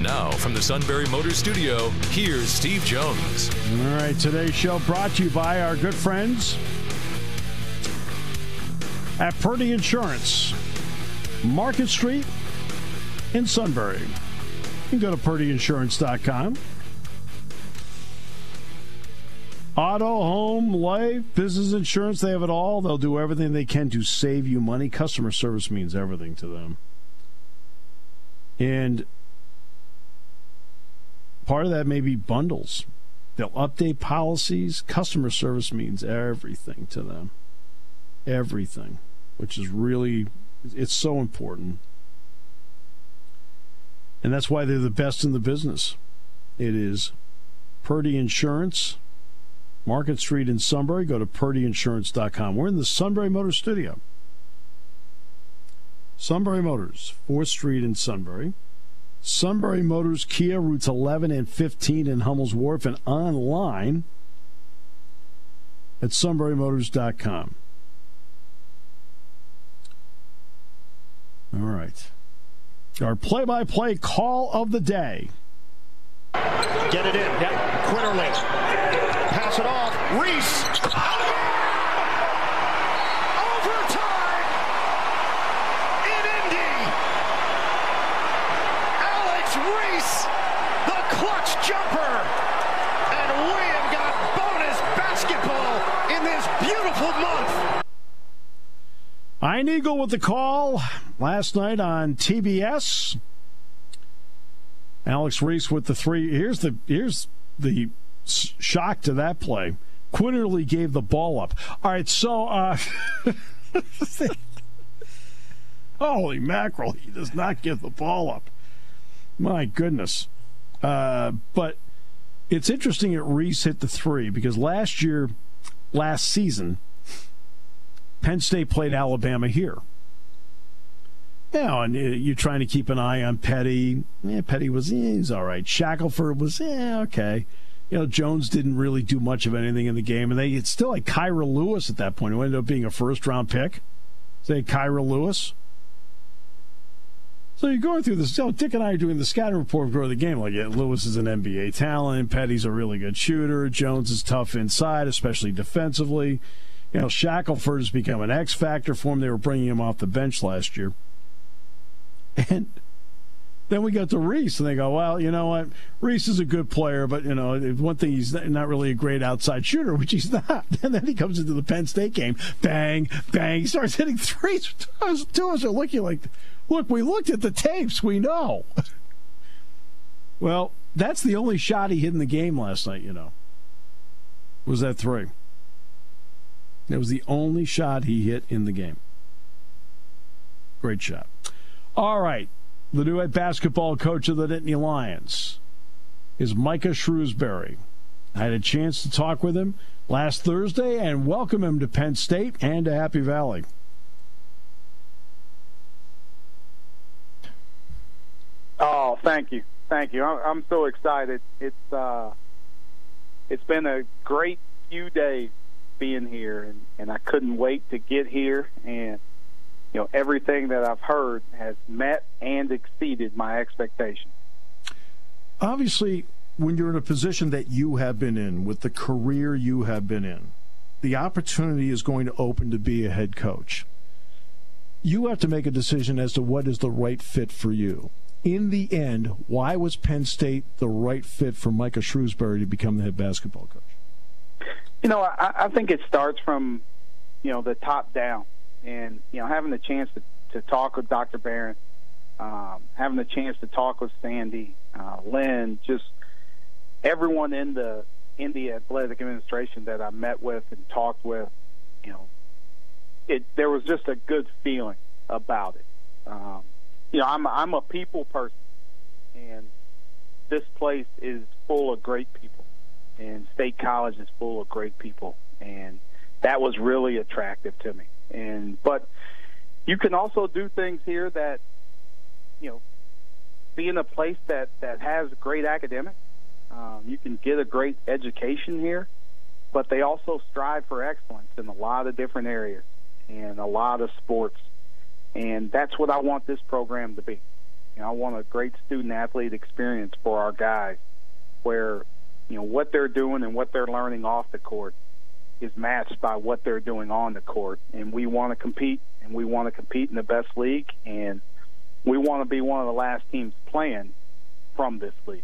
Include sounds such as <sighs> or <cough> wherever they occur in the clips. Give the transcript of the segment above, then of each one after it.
Now, from the Sunbury Motor Studio, here's Steve Jones. All right, today's show brought to you by our good friends at Purdy Insurance, Market Street in Sunbury. You can go to purdyinsurance.com. Auto, home, life, business insurance, they have it all. They'll do everything they can to save you money. Customer service means everything to them. And part of that may be bundles. They'll update policies. Customer service means everything to them. Everything, which is really, it's so important. And that's why they're the best in the business. It is Purdy Insurance Market Street in Sunbury. Go to purdyinsurance.com. We're in the Sunbury Motor Studio. Sunbury Motors, 4th Street in Sunbury. Sunbury Motors, Kia, routes 11 and 15 in Hummel's Wharf, and online at sunburymotors.com. All right. Our play by play call of the day. Get it in. Yep. Quinerly pass it off. Reese. Overtime in Indy. Alex Reese, the clutch jumper. And we have got bonus basketball in this beautiful month. Ian Eagle with the call last night on TBS. Alex Reese with the three. Here's the here's the shock to that play. Quinerly gave the ball up. All right, so uh, <laughs> holy mackerel, he does not give the ball up. My goodness. Uh, but it's interesting that Reese hit the three because last year, last season, Penn State played Alabama here. Yeah, and uh, you're trying to keep an eye on Petty. Yeah, Petty was eh, he's all right. Shackelford was yeah okay you know, Jones didn't really do much of anything in the game, and they it's still like Kira Lewis at that point, who ended up being a first round pick. Say Kira Lewis. So you're going through this. Know, Dick and I are doing the scouting report before the game. Like, yeah, Lewis is an NBA talent. Petty's a really good shooter. Jones is tough inside, especially defensively. You know, Shackelford has become an X factor for him. They were bringing him off the bench last year, and then we got to Reese, and they go, well, you know what? Reese is a good player, but, you know, one thing, he's not really a great outside shooter, <laughs> which he's not. And then he comes into the Penn State game, bang, bang, he starts hitting threes. Two of us are looking like, look, we looked at the tapes, we know. well, that's the only shot he hit in the game last night, you know, was that three. It was the only shot he hit in the game. Great shot. All right the new head basketball coach of the Nittany Lions is Micah Shrewsberry. I had a chance to talk with him last Thursday and welcome him to Penn State and to Happy Valley. Oh, thank you, thank you. I'm so excited. It's uh, it's been a great few days being here, and, and I couldn't wait to get here and you know, everything that I've heard has met and exceeded my expectations. Obviously, when you're in a position that you have been in, with the career you have been in, the opportunity is going to open to be a head coach. You have to make a decision as to what is the right fit for you. In the end, why was Penn State the right fit for Micah Shrewsberry to become the head basketball coach? You know, I, I think it starts from, you know, the top down and you know having the chance to, to talk with Dr. Barron, um, having the chance to talk with Sandy, uh, Lynn, just everyone in the in the athletic administration that I met with and talked with, you know, it there was just a good feeling about it. Um, you know, I'm I'm a people person, and this place is full of great people, and State College is full of great people, and that was really attractive to me. And but you can also do things here that you know, be in a place that that has great academics. Um, you can get a great education here, but they also strive for excellence in a lot of different areas and a lot of sports. And that's what I want this program to be. You know, I want a great student athlete experience for our guys where, you know, what they're doing and what they're learning off the court is matched by what they're doing on the court. And we want to compete and we want to compete in the best league and we want to be one of the last teams playing from this league.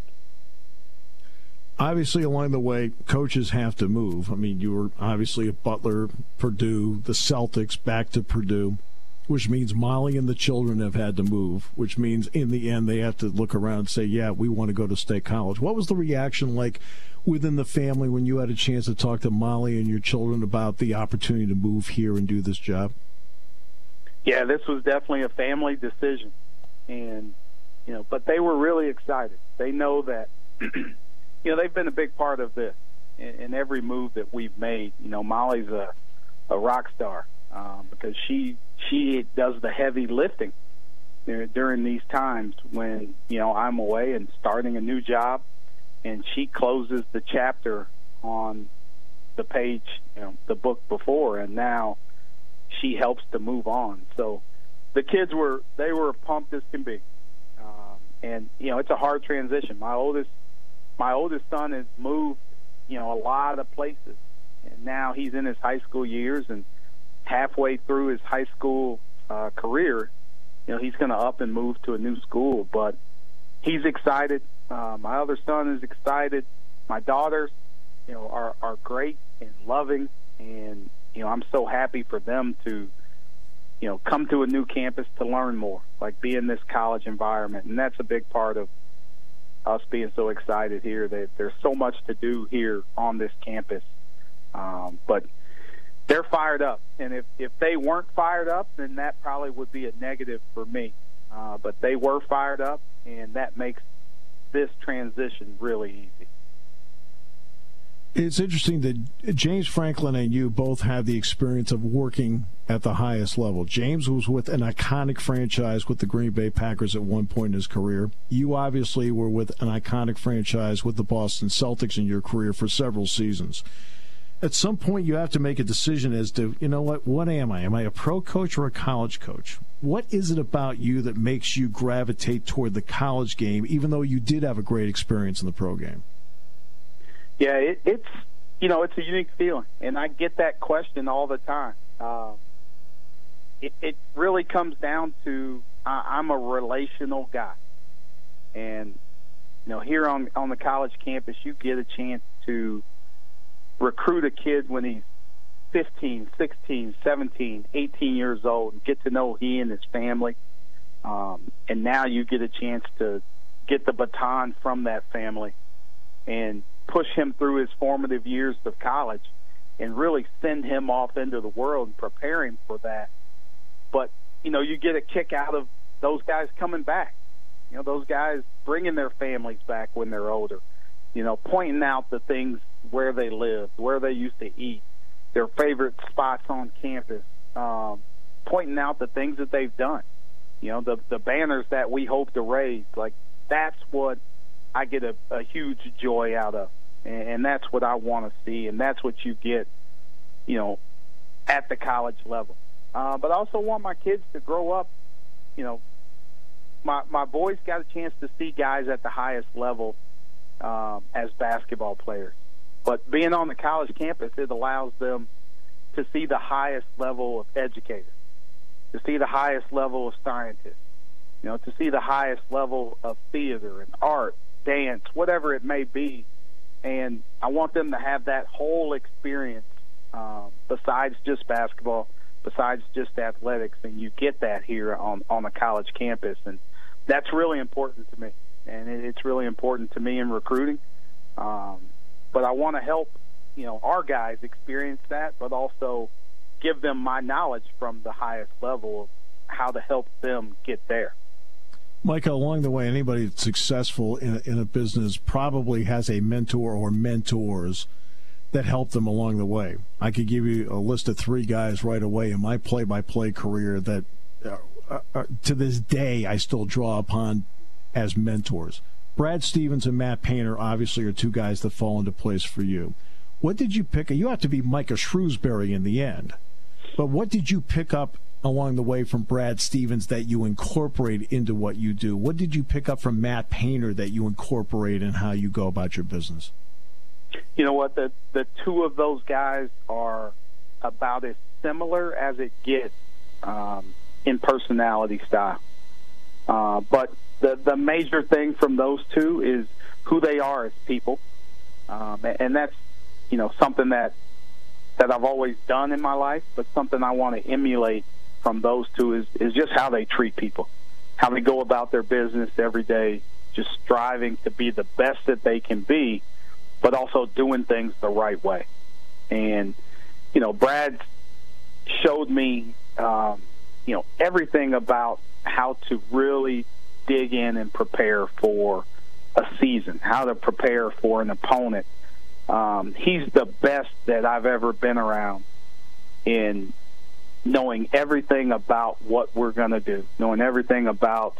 Obviously along the way coaches have to move. I mean you were obviously at butler purdue the celtics back to purdue which means molly and the children have had to move which means in the end they have to look around and say yeah we want to go to state college. What was the reaction like within the family when you had a chance to talk to molly and your children about the opportunity to move here and do this job? Yeah this was definitely a family decision and you know but they were really excited. They know that <clears throat> you know, they've been a big part of this in, in every move that we've made. You know, Molly's a a rock star um, because she she does the heavy lifting during these times when you know I'm away and starting a new job, and she closes the chapter on the page, you know, the book before, and now she helps to move on. So the kids were they were pumped as can be, um, and you know it's a hard transition. My oldest my oldest son has moved, you know, a lot of places, and now he's in his high school years and halfway through his high school uh, career, you know, he's going to up and move to a new school. But he's excited. Uh, my other son is excited. My daughters, you know, are are great and loving, and you know, I'm so happy for them to, you know, come to a new campus to learn more, like be in this college environment, and that's a big part of us being so excited here that there's so much to do here on this campus. Um, but they're fired up, and if if they weren't fired up, then that probably would be a negative for me. Uh, but they were fired up, and that makes this transition really easy. It's interesting that James Franklin and you both have the experience of working at the highest level. James was with an iconic franchise with the Green Bay Packers at one point in his career. You obviously were with an iconic franchise with the Boston Celtics in your career for several seasons. At some point, you have to make a decision as to, you know what, what am I? Am I a pro coach or a college coach? What is it about you that makes you gravitate toward the college game, even though you did have a great experience in the pro game? Yeah, it, it's you know it's a unique feeling, and I get that question all the time. Uh, it, it really comes down to I, I'm a relational guy, and you know here on on the college campus, you get a chance to recruit a kid when he's 15, 16, 17, 18 years old, and get to know he and his family. Um, and now you get a chance to get the baton from that family and push him through his formative years of college and really send him off into the world and prepare him for that. But, you know, you get a kick out of those guys coming back. You know, those guys bringing their families back when they're older. You know, pointing out the things where they lived, where they used to eat, their favorite spots on campus, um, pointing out the things that they've done. You know, the the banners that we hope to raise. Like that's what I get a, a huge joy out of, and, and that's what I want to see, and that's what you get, you know, at the college level. Uh, but I also want my kids to grow up, you know. My my boys got a chance to see guys at the highest level um, as basketball players, but being on the college campus, it allows them to see the highest level of educators, to see the highest level of scientists, you know, to see the highest level of theater and art dance, whatever it may be. And I want them to have that whole experience um, besides just basketball, besides just athletics. And you get that here on, on a college campus. And that's really important to me. And it, it's really important to me in recruiting. Um, but I want to help, you know, our guys experience that, but also give them my knowledge from the highest level of how to help them get there. Micah, along the way, anybody that's successful in a, in a business probably has a mentor or mentors that helped them along the way. I could give you a list of three guys right away in my play-by-play career that, uh, uh to this day, I still draw upon as mentors. Brad Stevens and Matt Painter obviously are two guys that fall into place for you. What did you pick? You have to be Micah Shrewsberry in the end, but what did you pick up along the way from Brad Stevens that you incorporate into what you do? What did you pick up from Matt Painter that you incorporate in how you go about your business? You know what? The the two of those guys are about as similar as it gets um, in personality style. Uh, but the the major thing from those two is who they are as people, um, and that's you know something that that I've always done in my life, but something I want to emulate from those two is, is just how they treat people, how they go about their business every day, just striving to be the best that they can be, but also doing things the right way. And, you know, Brad showed me, um, you know, everything about how to really dig in and prepare for a season, how to prepare for an opponent. Um, he's the best that I've ever been around in knowing everything about what we're going to do, knowing everything about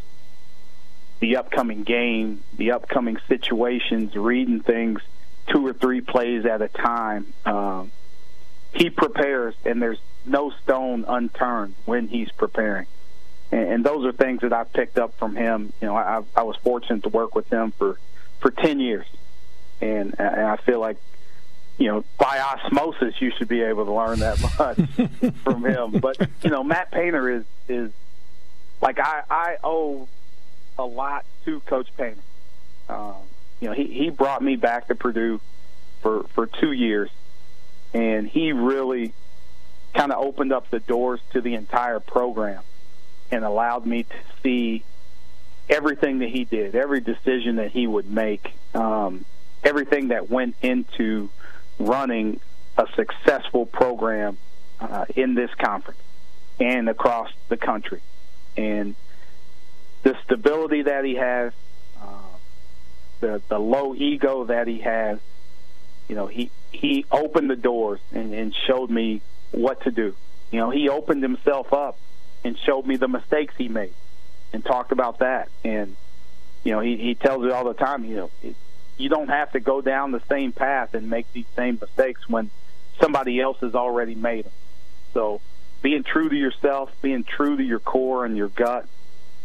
the upcoming game, the upcoming situations, reading things two or three plays at a time. Um, he prepares, and there's no stone unturned when he's preparing. And, and those are things that I've picked up from him. You know, I, I was fortunate to work with him for for ten years, and, and I feel like you know, by osmosis, you should be able to learn that <laughs> much from him. But you know, Matt Painter is is like I I owe a lot to Coach Painter. Um, you know, he he brought me back to Purdue for for two years, and he really kind of opened up the doors to the entire program and allowed me to see everything that he did, every decision that he would make, um, everything that went into running a successful program uh, in this conference and across the country. And the stability that he has, uh, the the low ego that he has, you know, he he opened the doors and, and showed me what to do. You know, he opened himself up and showed me the mistakes he made and talked about that. And you know, he he tells me all the time, you know, it, you don't have to go down the same path and make these same mistakes when somebody else has already made them. So being true to yourself, being true to your core and your gut,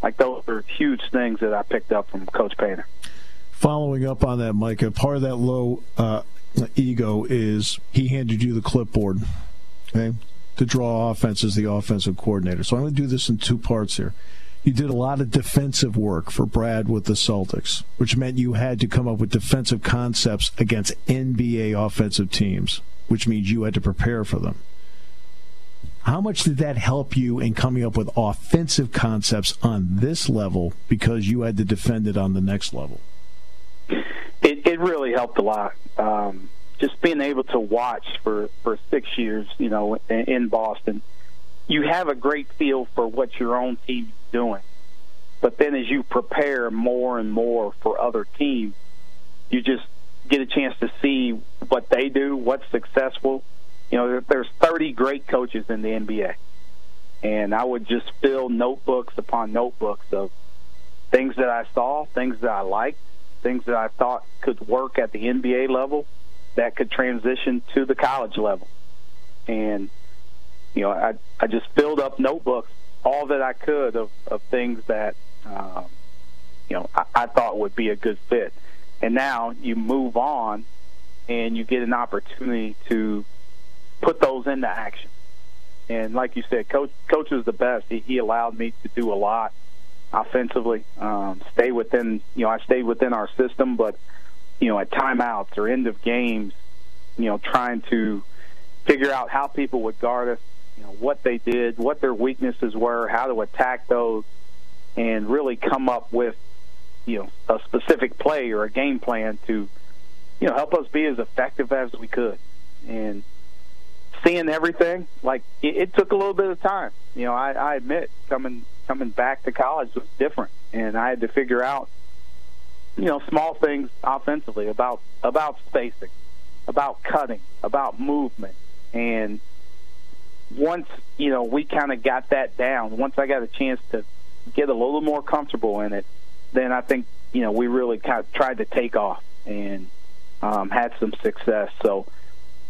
like those are huge things that I picked up from Coach Painter. Following up on that, Micah, part of that low uh, ego is he handed you the clipboard, okay, to draw offense as the offensive coordinator. So I'm going to do this in two parts here you did a lot of defensive work for Brad with the Celtics, which meant you had to come up with defensive concepts against NBA offensive teams, which means you had to prepare for them. How much did that help you in coming up with offensive concepts on this level because you had to defend it on the next level? It, it really helped a lot. Um, just being able to watch for, for six years, you know, in, in Boston – you have a great feel for what your own team is doing. But then as you prepare more and more for other teams, you just get a chance to see what they do, what's successful. You know, there's 30 great coaches in the NBA. And I would just fill notebooks upon notebooks of things that I saw, things that I liked, things that I thought could work at the NBA level that could transition to the college level. And you know, I I just filled up notebooks all that I could of of things that um, you know I, I thought would be a good fit. And now you move on, and you get an opportunity to put those into action. And like you said, coach coach was the best. He, he allowed me to do a lot offensively. Um, stay within you know I stayed within our system, but you know at timeouts or end of games, you know trying to figure out how people would guard us you know what they did, what their weaknesses were, how to attack those, and really come up with you know a specific play or a game plan to you know help us be as effective as we could. And seeing everything, like it, it took a little bit of time. You know, I, I admit coming coming back to college was different. and I had to figure out, you know, small things offensively about about spacing, about cutting, about movement, and once you know we kind of got that down, once I got a chance to get a little more comfortable in it, then I think you know we really kind of tried to take off and um, had some success. So,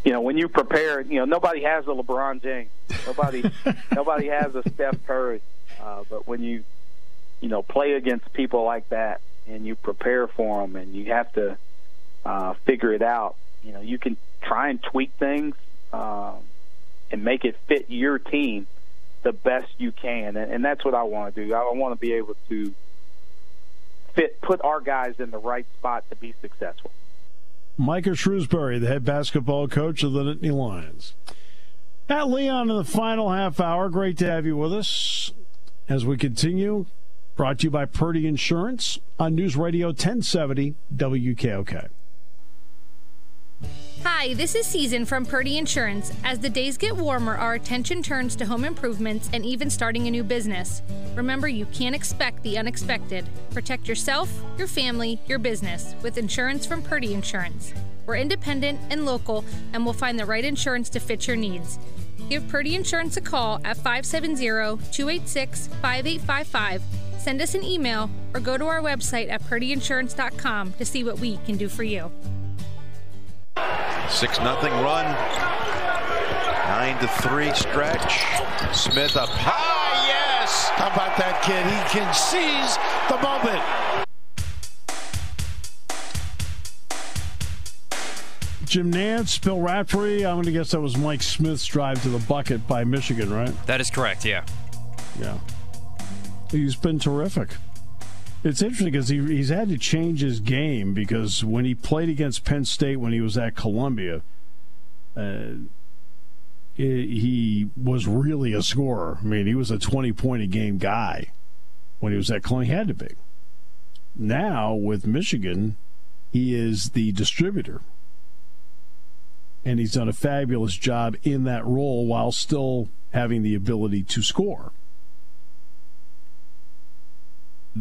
you know, when you prepare, you know, nobody has a LeBron James, nobody, <laughs> nobody has a Steph Curry, uh, but when you, you know, play against people like that and you prepare for them and you have to uh, figure it out, you know, you can try and tweak things um, and make it fit your team the best you can, and, and that's what I want to do. I want to be able to fit, put our guys in the right spot to be successful. Micah Shrewsberry, the head basketball coach of the Nittany Lions. Matt Leon in the final half hour. Great to have you with us as we continue. Brought to you by Purdy Insurance on News Radio 1070 WKOK. Hi, this is Season from Purdy Insurance. As the days get warmer, our attention turns to home improvements and even starting a new business. Remember, you can't expect the unexpected. Protect yourself, your family, your business with insurance from Purdy Insurance. We're independent and local, and we'll find the right insurance to fit your needs. Give Purdy Insurance a call at 570 286 5855. Send us an email or go to our website at purdyinsurance.com to see what we can do for you. 6 nothing run. 9 to 3 stretch. Smith up high. Yes. How about that kid? He can seize the moment. Jim Nantz, Bill Raftery. I'm going to guess that was Mike Smith's drive to the bucket by Michigan, right? That is correct, yeah. Yeah. He's been terrific. It's interesting because he, he's had to change his game because when he played against Penn State when he was at Columbia, uh, he was really a scorer. I mean, he was a 20 point a game guy when he was at Columbia. He had to be. Now, with Michigan, he is the distributor. And he's done a fabulous job in that role while still having the ability to score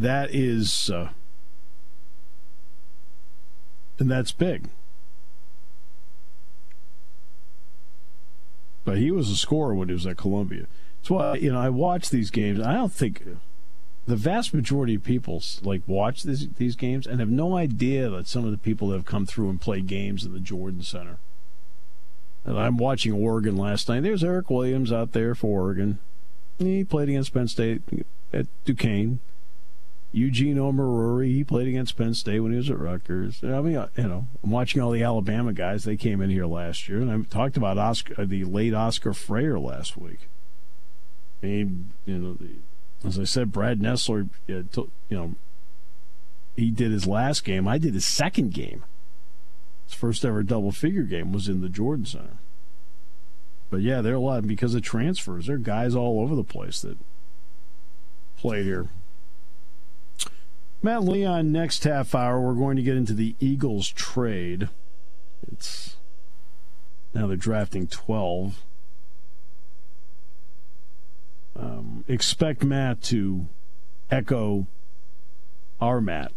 that is, uh, and that's big. But he was a scorer when he was at Columbia. That's why you know I watch these games. I don't think the vast majority of people like watch this, these games and have no idea that some of the people that have come through and played games in the Jordan Center. And I'm watching Oregon last night. There's Eric Williams out there for Oregon. He played against Penn State at Duquesne. Eugene Omoruyi, he played against Penn State when he was at Rutgers. I mean, uh, you know, I'm watching all the Alabama guys. They came in here last year, and I talked about Oscar, uh, the late Oscar Frayer last week. And you know, as I said, Brad Nessler, you know, he did his last game. I did his second game. His first ever double figure game was in the Jordan Center. But yeah, there are a lot because of transfers. There are guys all over the place that played here. Matt Leon, next half hour, we're going to get into the Eagles trade. It's now they're drafting 12. Um, expect Matt to echo our Matt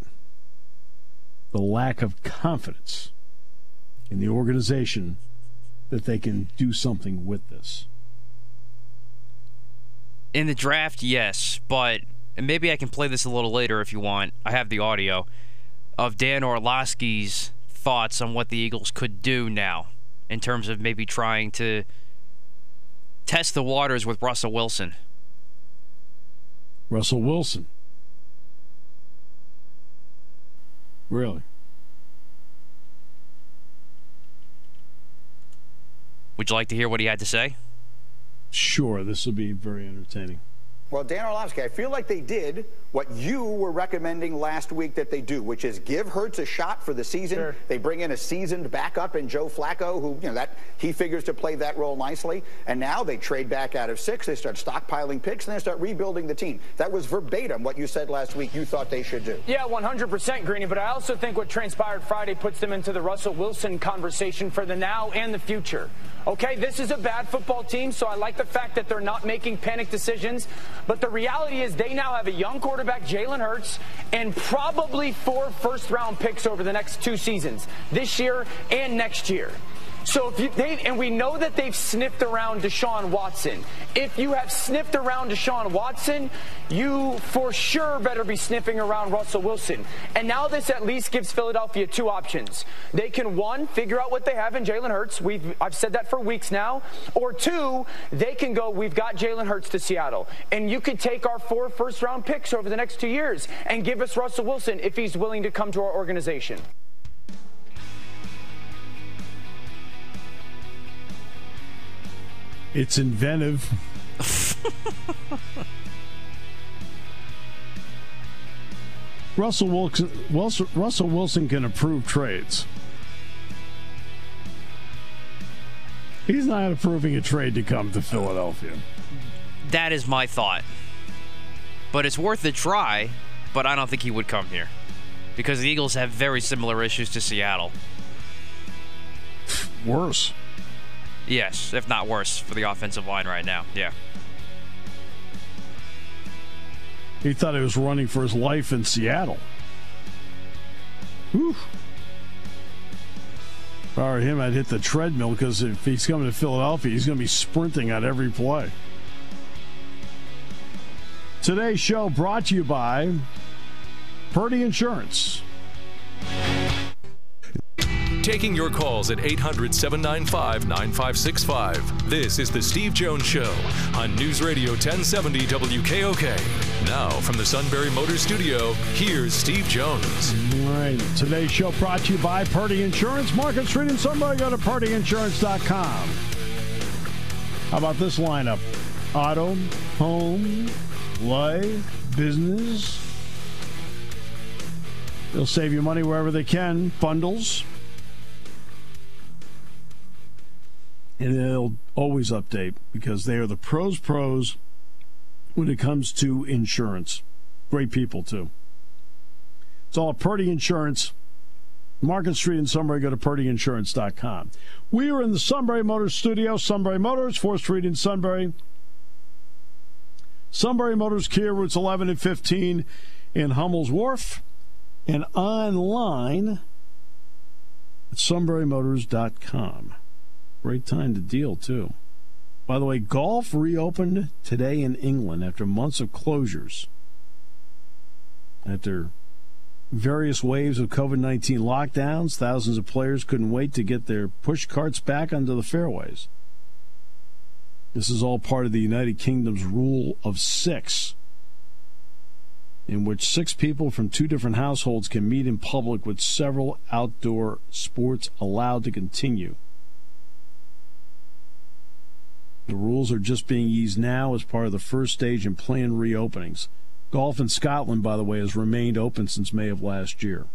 the lack of confidence in the organization that they can do something with this. In the draft, yes, but and maybe I can play this a little later if you want. I have the audio of Dan Orlovsky's thoughts on what the Eagles could do now in terms of maybe trying to test the waters with Russell Wilson. Russell Wilson. Really? Would you like to hear what he had to say? Sure, this will be very entertaining. Well, Dan Orlovsky, I feel like they did what you were recommending last week that they do, which is give Hurts a shot for the season. Sure. They bring in a seasoned backup in Joe Flacco, who, you know, that he figures to play that role nicely. And now they trade back out of six. They start stockpiling picks, and they start rebuilding the team. That was verbatim what you said last week you thought they should do. Yeah, 100%, Greeny. But I also think what transpired Friday puts them into the Russell Wilson conversation for the now and the future. Okay, this is a bad football team, so I like the fact that they're not making panic decisions. But the reality is they now have a young quarterback, Jalen Hurts, and probably four first round picks over the next two seasons, this year and next year. So if you, they, and we know that they've sniffed around Deshaun Watson. If you have sniffed around Deshaun Watson, you for sure better be sniffing around Russell Wilson. And now this at least gives Philadelphia two options. They can one figure out what they have in Jalen Hurts. We've I've said that for weeks now. Or two, they can go. We've got Jalen Hurts to Seattle, and you could take our four first round picks over the next two years and give us Russell Wilson if he's willing to come to our organization. It's inventive. <laughs> Russell Wilson, Russell Wilson can approve trades. He's not approving a trade to come to Philadelphia. That is my thought. But it's worth a try, but I don't think he would come here. Because the Eagles have very similar issues to Seattle. Worse. Yes, if not worse, for the offensive line right now. Yeah. He thought he was running for his life in Seattle. Whew. I were him, I'd hit the treadmill because if he's coming to Philadelphia, he's going to be sprinting on every play. Today's show brought to you by Purdy Insurance. Taking your calls at 800 795 9565. This is The Steve Jones Show on News Radio 1070 WKOK. Now, from the Sunbury Motor Studio, here's Steve Jones. All right. Today's show brought to you by Purdy Insurance. Market Street in Sunbury. Go to purdyinsurance.com. How about this lineup? Auto, home, life, business. They'll save you money wherever they can. Bundles. And they'll always update because they are the pros pros when it comes to insurance. Great people too. It's all Purdy Insurance. Market Street in Sunbury, go to purdyinsurance.com. We are in the Sunbury Motors studio, Sunbury Motors, 4th Street in Sunbury. Sunbury Motors Kia routes 11 and 15 in Hummel's Wharf and online at sunburymotors.com. Great time to deal, too. By the way, golf reopened today in England after months of closures. After various waves of COVID 19 lockdowns, thousands of players couldn't wait to get their push carts back onto the fairways. This is all part of the United Kingdom's rule of six, in which six people from two different households can meet in public with several outdoor sports allowed to continue. The rules are just being eased now as part of the first stage in planned reopenings. Golf in Scotland, by the way, has remained open since May of last year.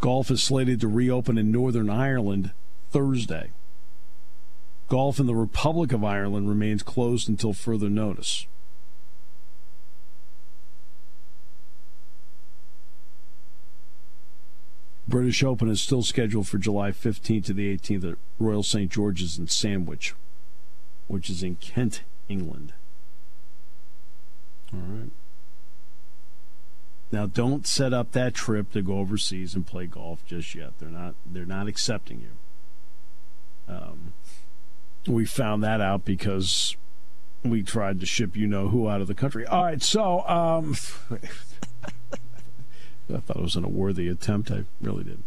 Golf is slated to reopen in Northern Ireland Thursday. Golf in the Republic of Ireland remains closed until further notice. British Open is still scheduled for July 15th to the 18th at Royal St. George's in Sandwich, which is in Kent, England. All right. Now, don't set up that trip to go overseas and play golf just yet. They're not. They're not accepting you. Um, we found that out because we tried to ship you know who out of the country. All right, so um, I thought it was an a worthy attempt. I really did.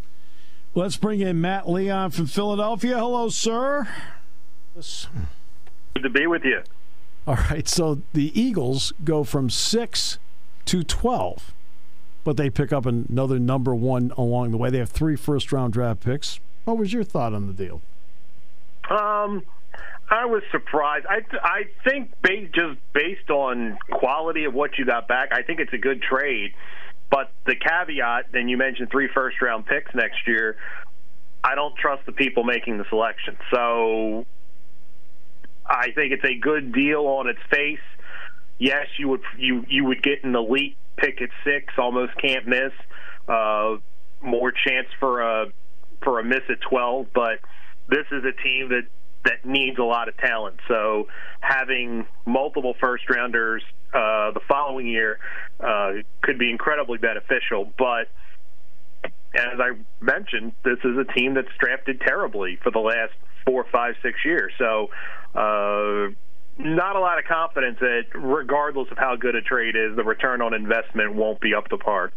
Let's bring in Matt Leon from Philadelphia. Hello, sir. Good to be with you. All right. So the Eagles go from six to 12, but they pick up another number one along the way. They have three first round draft picks. What was your thought on the deal? Um, I was surprised. I I think based, just based on quality of what you got back, I think it's a good trade. But the caveat, and you mentioned three first round picks next year, I don't trust the people making the selection. So I think it's a good deal on its face. Yes, you would you you would get an elite pick at six, almost can't miss. Uh, more chance for a for a miss at twelve, but this is a team that that needs a lot of talent. So having multiple first rounders uh, the following year uh, could be incredibly beneficial. But as I mentioned, this is a team that's drafted terribly for the last four, five, six years. So. Uh, not a lot of confidence that, regardless of how good a trade is, the return on investment won't be up to par.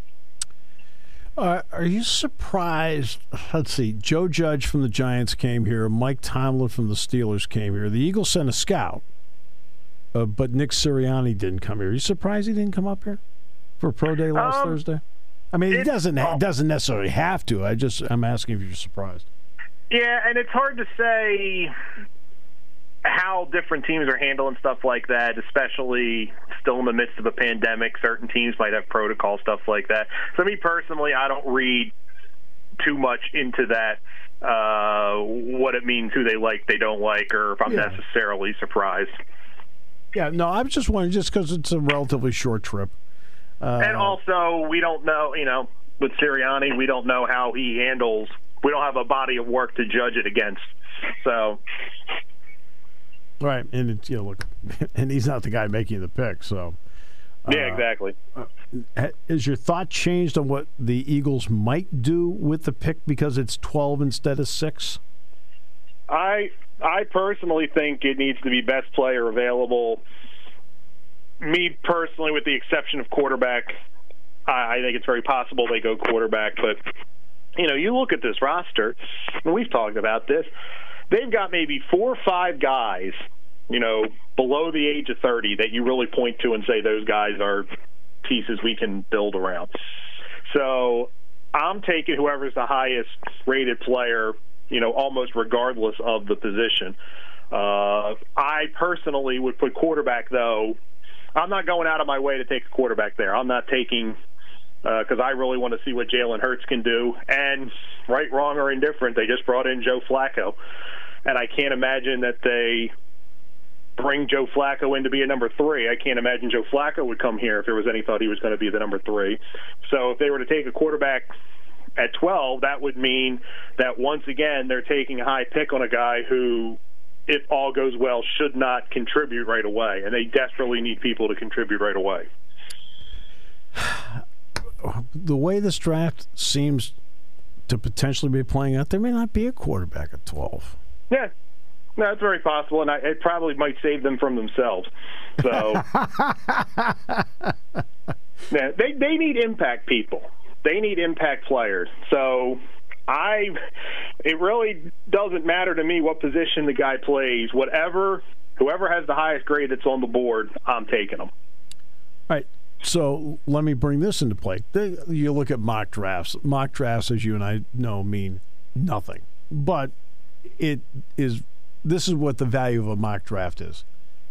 Uh, are you surprised? Let's see. Joe Judge from the Giants came here. Mike Tomlin from the Steelers came here. The Eagles sent a scout, uh, but Nick Sirianni didn't come here. Are you surprised he didn't come up here for pro day last um, Thursday? I mean, it, doesn't oh. doesn't necessarily have to. I just I'm asking if you're surprised. Yeah, and it's hard to say how different teams are handling stuff like that, especially still in the midst of a pandemic. Certain teams might have protocol stuff like that. So, me personally, I don't read too much into that. Uh, what it means, who they like, they don't like, or if I'm yeah. necessarily surprised. Yeah, no, I'm just wondering, just because it's a relatively short trip. Uh, and also, we don't know, you know, with Sirianni, we don't know how he handles. We don't have a body of work to judge it against. So Right, and it's, you know, look, <laughs> and he's not the guy making the pick, so. Uh, yeah, exactly. Uh, is your thought changed on what the Eagles might do with the pick because it's twelve instead of six? I I personally think it needs to be best player available. Me personally, with the exception of quarterback, I, I think it's very possible they go quarterback. But you know, you look at this roster, and we've talked about this they've got maybe four or five guys, you know, below the age of 30 that you really point to and say those guys are pieces we can build around. So I'm taking whoever's the highest rated player, you know, almost regardless of the position. Uh, I personally would put quarterback, though. I'm not going out of my way to take a quarterback there. I'm not taking because uh, I really want to see what Jalen Hurts can do. And right, wrong, or indifferent, they just brought in Joe Flacco and I can't imagine that they bring Joe Flacco in to be a number three. I can't imagine Joe Flacco would come here if there was any thought he was going to be the number three. So if they were to take a quarterback at 12, that would mean that once again they're taking a high pick on a guy who, if all goes well, should not contribute right away. And they desperately need people to contribute right away. <sighs> The way this draft seems to potentially be playing out, there may not be a quarterback at 12. Yeah, no, it's very possible, and I, it probably might save them from themselves. So, <laughs> yeah, they they need impact people. They need impact players. So, I it really doesn't matter to me what position the guy plays. Whatever, whoever has the highest grade that's on the board, I'm taking them. All right. So let me bring this into play. You look at mock drafts. Mock drafts, as you and I know, mean nothing. But it is this is what the value of a mock draft is.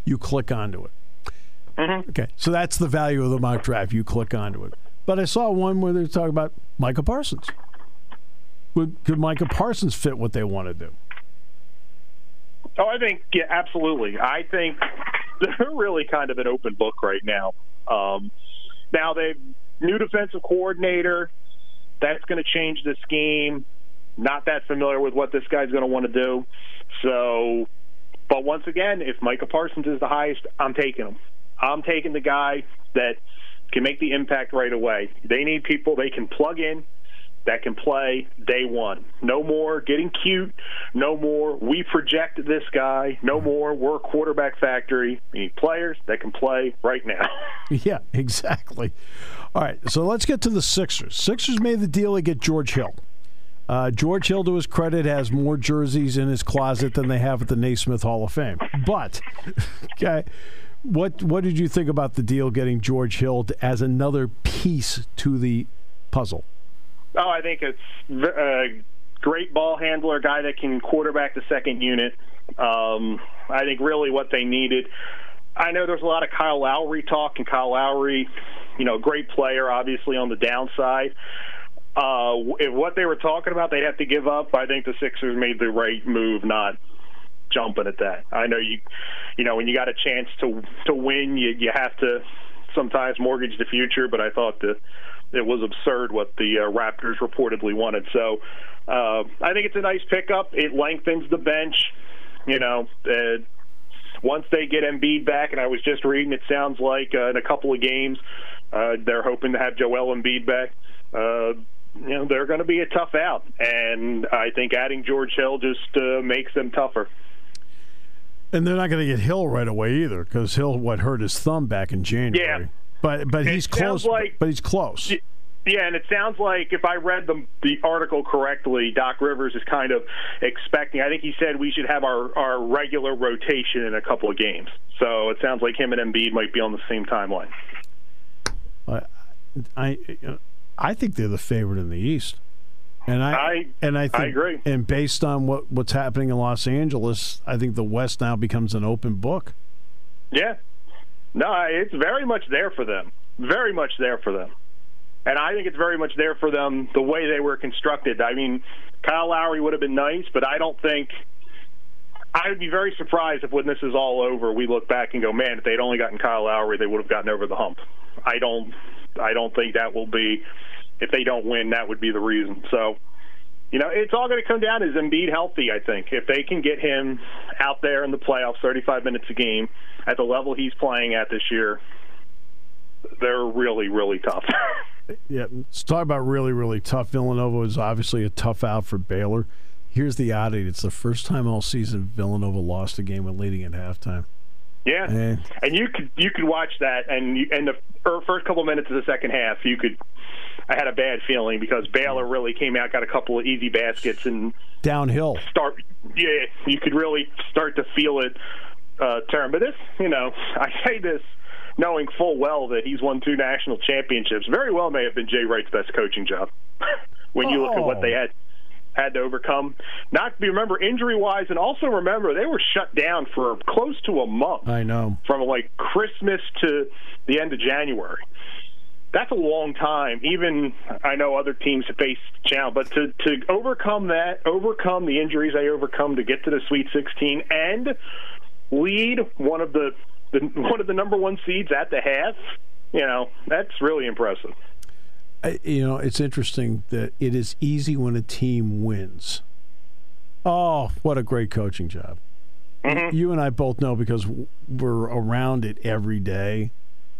You click onto it. Mm-hmm. Okay, so that's the value of the mock draft. You click onto it. But I saw one where they're talking about Micah Parsons. Would, could Micah Parsons fit what they want to do? Oh, I think yeah, absolutely. I think <laughs> they're really kind of an open book right now. Um, now they new defensive coordinator. That's going to change the scheme not that familiar with what this guy's going to want to do. So, but once again, if Micah Parsons is the highest, I'm taking him. I'm taking the guy that can make the impact right away. They need people they can plug in that can play day one. No more getting cute. No more we project this guy. No more we're a quarterback factory. We need players that can play right now. <laughs> yeah, exactly. All right, so let's get to the Sixers. Sixers made the deal to get George Hill. Uh, George Hill, to his credit, has more jerseys in his closet than they have at the Naismith Hall of Fame. But, <laughs> okay, what what did you think about the deal getting George Hill as another piece to the puzzle? Oh, I think it's a great ball handler, guy that can quarterback the second unit. Um, I think really what they needed. I know there's a lot of Kyle Lowry talk, and Kyle Lowry, you know, great player, obviously on the downside uh, if what they were talking about they'd have to give up, I think the Sixers made the right move, not jumping at that. I know you, you know, when you got a chance to to win, you you have to sometimes mortgage the future. But I thought that it was absurd what the uh, Raptors reportedly wanted. So uh, I think it's a nice pickup. It lengthens the bench. You know, uh, once they get Embiid back, and I was just reading, it sounds like uh, in a couple of games uh, they're hoping to have Joel Embiid back. Uh, you know, they're going to be a tough out, and I think adding George Hill just uh, makes them tougher. And they're not going to get Hill right away either, because Hill what hurt his thumb back in January. Yeah, but but It he's close. like- but he's close. Yeah, and it sounds like if I read the the article correctly, Doc Rivers is kind of expecting. I think he said we should have our our regular rotation in a couple of games. So it sounds like him and Embiid might be on the same timeline. I, I, I think they're the favorite in the East, and I, I- and I I agree. And based on what what's happening in Los Angeles, I think the West now becomes an open book. Yeah, no, it's very much there for them. Very much there for them. And I think it's very much there for them the way they were constructed. I mean, Kyle Lowry would have been nice, but I don't think. I would be very surprised if when this is all over, we look back and go, "Man, if they'd only gotten Kyle Lowry, they would have gotten over the hump." I don't. I don't think that will be. If they don't win, that would be the reason. So, you know, it's all going to come down to is Embiid healthy. I think if they can get him out there in the playoffs, 35 minutes a game at the level he's playing at this year, they're really, really tough. <laughs> Yeah, let's talk about really really tough. Villanova is obviously a tough out for Baylor. Here's the oddity: it's the first time all season Villanova lost a game when leading at halftime. Yeah, And and you could you could watch that, and you, and the er, first couple minutes of the second half, you could. I had a bad feeling because Baylor really came out, got a couple of easy baskets, and downhill. start. Yeah, you could really start to feel it uh, turn. But this, you know, <laughs> I say this knowing full well that he's won two national championships. Very well may have been Jay Wright's best coaching job <laughs> when you look at what they had had to overcome. Not to remember injury wise, and also remember they were shut down for close to a month I know. from like Christmas to the end of January. That's a long time. Even I know other teams have faced challenge, but to to overcome that, overcome the injuries they overcome to get to the Sweet 16 and lead one of the, the one of the number one seeds at the half, you know, that's really impressive. I, you know, it's interesting that it is easy when a team wins. Oh, what a great coaching job. Mm-hmm. You and I both know because we're around it every day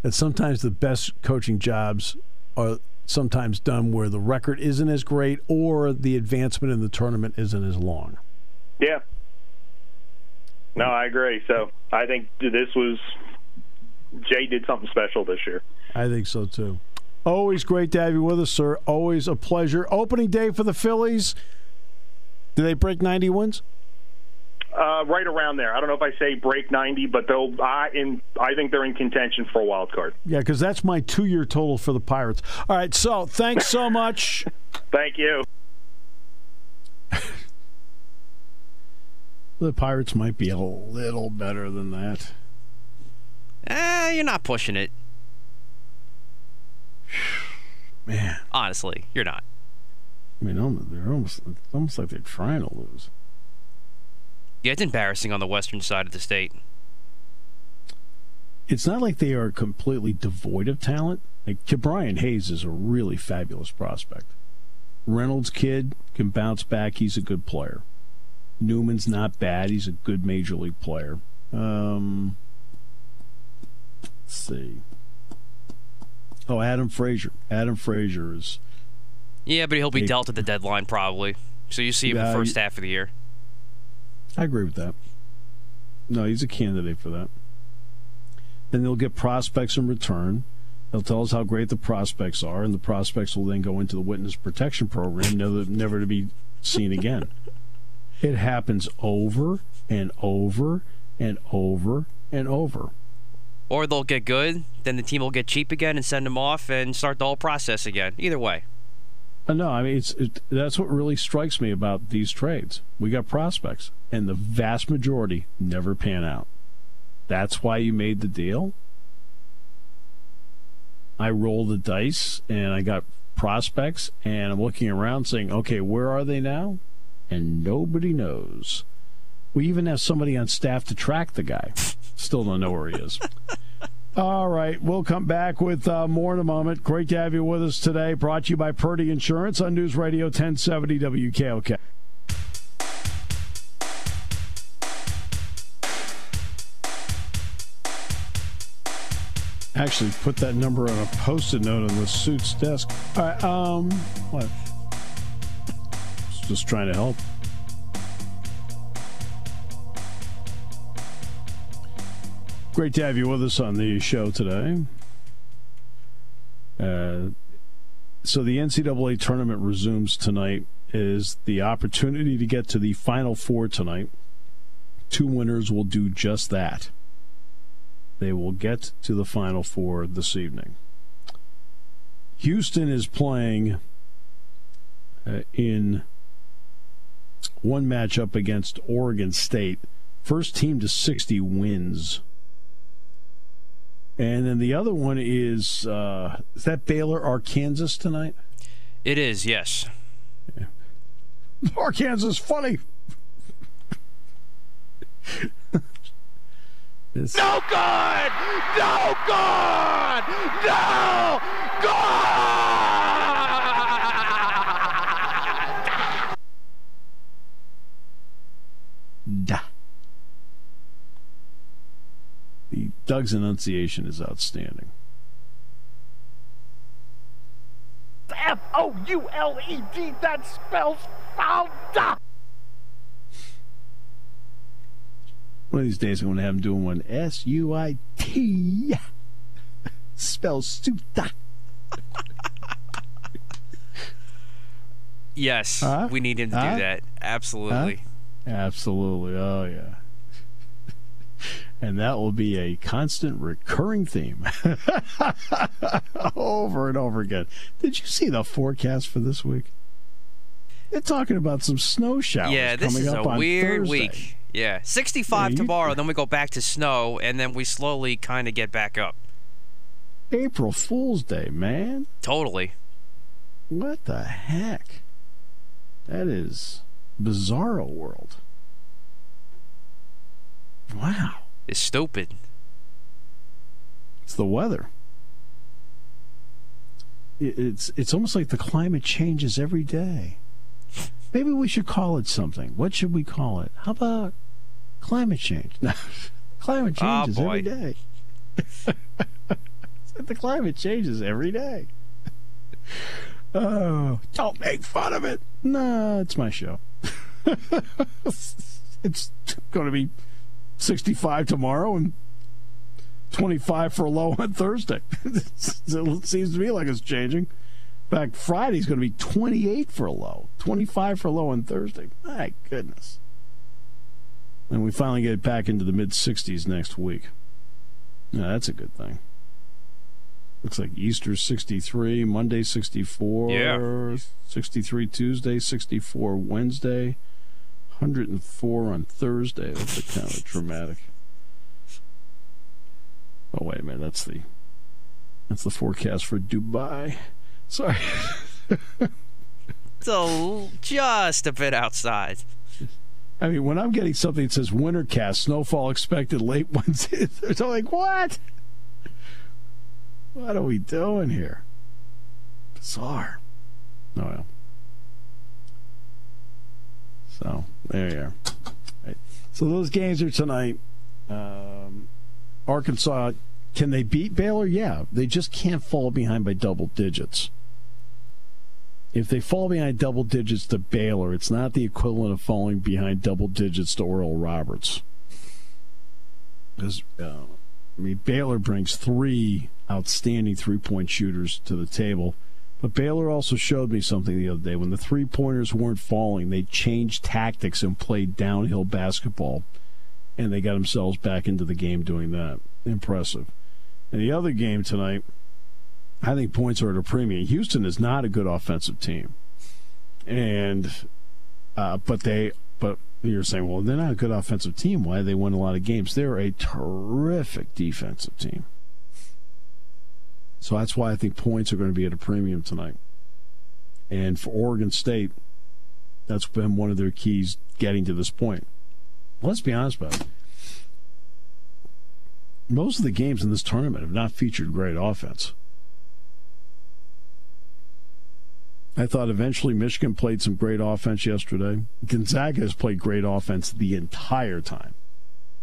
that sometimes the best coaching jobs are sometimes done where the record isn't as great or the advancement in the tournament isn't as long. Yeah. No, I agree. So I think this was Jay did something special this year. I think so too. Always great to have you with us, sir. Always a pleasure. Opening day for the Phillies. Do they break 90 wins? Uh, right around there. I don't know if I say break 90, but they'll. I in. I think they're in contention for a wild card. Yeah, because that's my two year total for the Pirates. All right, so thanks so much. <laughs> Thank you. <laughs> the Pirates might be a little better than that. Eh, you're not pushing it. <sighs> Man, Honestly, you're not. I mean, they're almost it's almost like they're trying to lose. Yeah, it's embarrassing on the western side of the state. It's not like they are completely devoid of talent. Like Ke'Bryan Hayes is a really fabulous prospect. Reynolds kid can bounce back. He's a good player. Newman's not bad. He's a good major league player. Um, let's see. Oh, Adam Frazier. Adam Frazier is. Yeah, but he'll be Hey. dealt at the deadline probably. So you see him the first half of the year. I agree with that. No, he's a candidate for that. Then they'll get prospects in return. They'll tell us how great the prospects are, and the prospects will then go into the witness protection program, never, never to be seen again. It happens over and over and over and over. Or they'll get good, then the team will get cheap again and send them off and start the whole process again. Either way. Uh, No, I mean it's it, that's what really strikes me about these trades. We got prospects, and the vast majority never pan out. That's why you made the deal. I roll the dice, and I got prospects, and I'm looking around saying, "Okay, where are they now?" And nobody knows. We even have somebody on staff to track the guy. Still don't know where he is. <laughs> All right, we'll come back with uh, more in a moment. Great to have you with us today. Brought to you by Purdy Insurance on News Radio 1070 WKOK. Actually, put that number on a post-it note on the suit's desk. All right, um, what? Just trying to help. Great to have you with us on the show today. Uh, so the NCAA tournament resumes tonight. Is the opportunity to get to the Final Four tonight? Two winners will do just that. They will get to the Final Four this evening. Houston is playing uh, in one matchup against Oregon State. First team to 60 wins. And then the other one is uh, is that Baylor Arkansas tonight? It is, yes. Yeah. <laughs> Arkansas funny. no good! No good! No good! Da. The Doug's enunciation is outstanding. F O U L E D. That spells foul. One of these days, I'm going to have him doing one S U I T. <laughs> Spells suta. yes, Huh? we need him to Huh? do that. Absolutely. Absolutely. Oh, yeah. And that will be a constant recurring theme <laughs> over and over again. Did you see the forecast for this week? They're talking about some snow showers Yeah, this coming is up a on weird Thursday. week. Yeah, 65 Yeah, tomorrow, then we go back to snow, and then we slowly kind of get back up. April Fool's Day, man. Totally. What the heck? That is bizarro world. Wow. It's stupid. It's the weather. It's it's almost like the climate changes every day. <laughs> Maybe we should call it something. What should we call it? How about climate change? No, <laughs> climate Ah, changes boy. every day. <laughs> the climate changes every day. Oh, don't make fun of it. No, it's my show. it's going to be 65 tomorrow and 25 for a low on Thursday. <laughs> it seems to me like it's changing. In fact, Friday's going to be 28 for a low, 25 for a low on Thursday. My goodness. And we finally get back into the mid 60s next week. Yeah, that's a good thing. Looks like Easter 63, Monday 64, Yeah. 63 Tuesday, 64 Wednesday, 104 on Thursday. That's a kind of dramatic. Oh wait a minute, that's the that's the forecast for Dubai. Sorry. It's a, just a bit outside. I mean, when I'm getting something that says wintercast, snowfall expected late Wednesday, <laughs> it's all like, what? What are we doing here? Bizarre. Oh, well. So, there you are. Right. So, those games are tonight. Um, Arkansas, can they beat Baylor? Yeah. They just can't fall behind by double digits. If they fall behind double digits to Baylor, it's not the equivalent of falling behind double digits to Oral Roberts. Because, uh, I mean, Baylor brings three outstanding three point shooters to the table. But Baylor also showed me something the other day. When the three pointers weren't falling, they changed tactics and played downhill basketball. And they got themselves back into the game doing that. Impressive. And the other game tonight, I think points are at a premium. Houston is not a good offensive team, and uh, but they but you're saying, well, they're not a good offensive team. Why they win a lot of games? They're a terrific defensive team. So that's why I think points are going to be at a premium tonight. And for Oregon State, that's been one of their keys getting to this point. Let's be honest about it. Most of the games in this tournament have not featured great offense. I thought eventually Michigan played some great offense yesterday. Gonzaga has played great offense the entire time.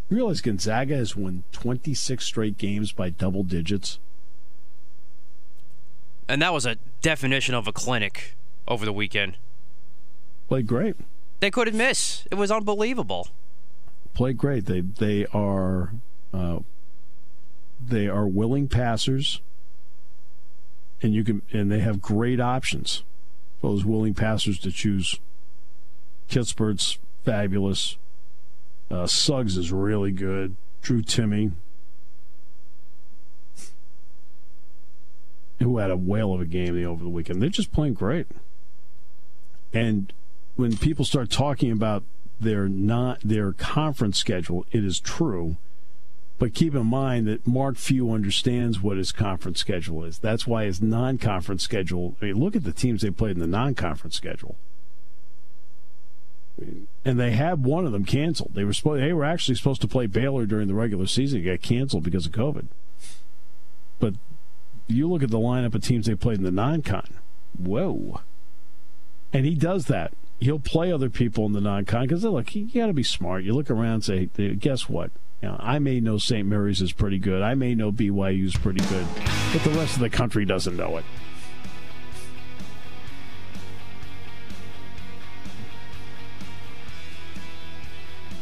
You realize Gonzaga has won 26 straight games by double digits? And that was a definition of a clinic over the weekend. Played great. They couldn't miss. It was unbelievable. Played great. They they are uh, they are willing passers, and you can and they have great options for those willing passers to choose. Kispert's fabulous. Uh, Suggs is really good. Drew Timme, who had a whale of a game over the weekend. They're just playing great. And when people start talking about their not their conference schedule, it is true. But keep in mind that Mark Few understands what his conference schedule is. That's why his non-conference schedule. I mean, look at the teams they played in the non-conference schedule, and they had one of them canceled. They were supposed. They were actually supposed to play Baylor during the regular season. It got canceled because of COVID. But you look at the lineup of teams they played in the non-con. Whoa. And he does that. He'll play other people in the non-con because look, you got to be smart. You look around and say, guess what? You know, I may know St. Mary's is pretty good. I may know BYU is pretty good, but the rest of the country doesn't know it.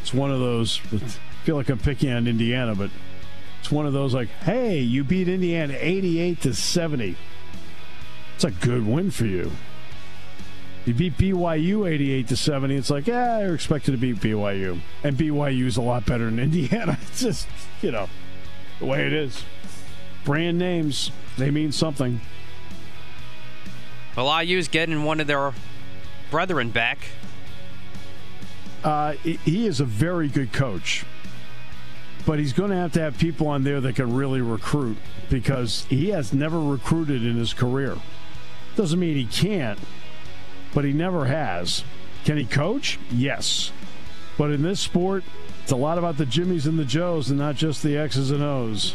It's one of those. I feel like I'm picking on Indiana, but it's one of those like, hey, you beat Indiana 88 to 70. It's a good win for you. You beat BYU 88 to 70. It's like, yeah, you're expected to beat BYU. And BYU is a lot better than <laughs> Indiana. It's just, you know, the way it is. Brand names, they mean something. Well, IU's getting one of their brethren back. Uh, he is a very good coach but he's going to have to have people on there that can really recruit because he has never recruited in his career. Doesn't mean he can't, but he never has. Can he coach? Yes. But in this sport, it's a lot about the Jimmies and the Joes and not just the X's and O's.